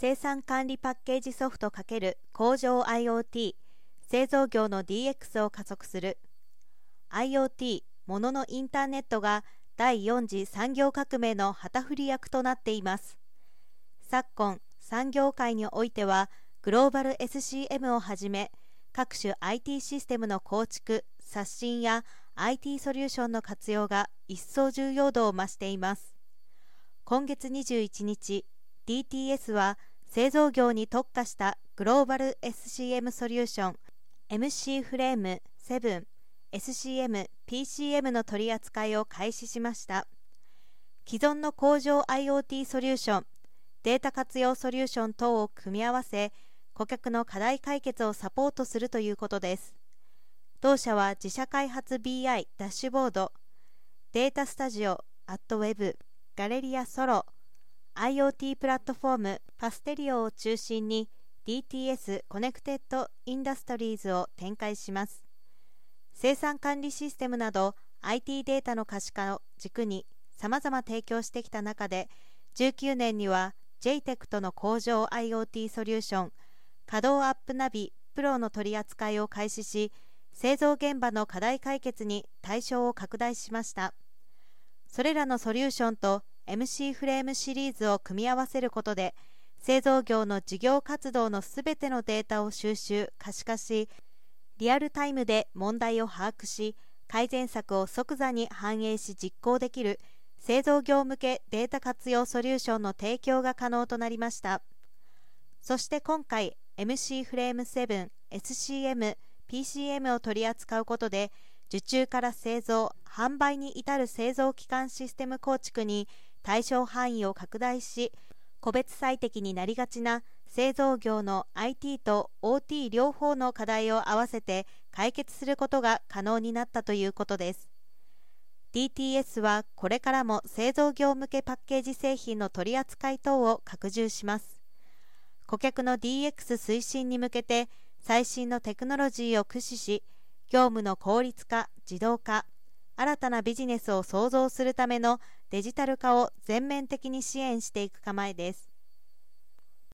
生産管理パッケージソフト×工場 IoT 製造業の DX を加速する。IoT もののインターネットが第4次産業革命の旗振り役となっています。昨今産業界においてはグローバル SCM をはじめ各種 IT システムの構築刷新や IT ソリューションの活用が一層重要度を増しています。今月21日 DTS は製造業に特化したグローバル SCM ソリューション MC フレーム7 SCM、PCM の取り扱いを開始しました。既存の工場 IoT ソリューションデータ活用ソリューション等を組み合わせ顧客の課題解決をサポートするということです。同社は自社開発 BI ダッシュボードデータスタジオアットウェブガレリアソロ IoT プラットフォームパステリオを中心に DTS Connected Industries を展開します。生産管理システムなど IT データの可視化を軸にさまざま提供してきた中で19年には JTEKT との工場 IoT ソリューション稼働アップナビプロの取り扱いを開始し製造現場の課題解決に対象を拡大しました。それらのソリューションと MC フレームシリーズを組み合わせることで製造業の事業活動のすべてのデータを収集可視化しリアルタイムで問題を把握し改善策を即座に反映し実行できる製造業向けデータ活用ソリューションの提供が可能となりました。そして今回 MC フレーム7 SCM PCM を取り扱うことで受注から製造販売に至る製造基幹システム構築に対象範囲を拡大し個別最適になりがちな製造業の IT と OT 両方の課題を合わせて解決することが可能になったということです。DTS はこれからも製造業向けパッケージ製品の取り扱い等を拡充します。顧客の DX 推進に向けて最新のテクノロジーを駆使し業務の効率化自動化新たなビジネスを創造するためのデジタル化を全面的に支援していく構えです。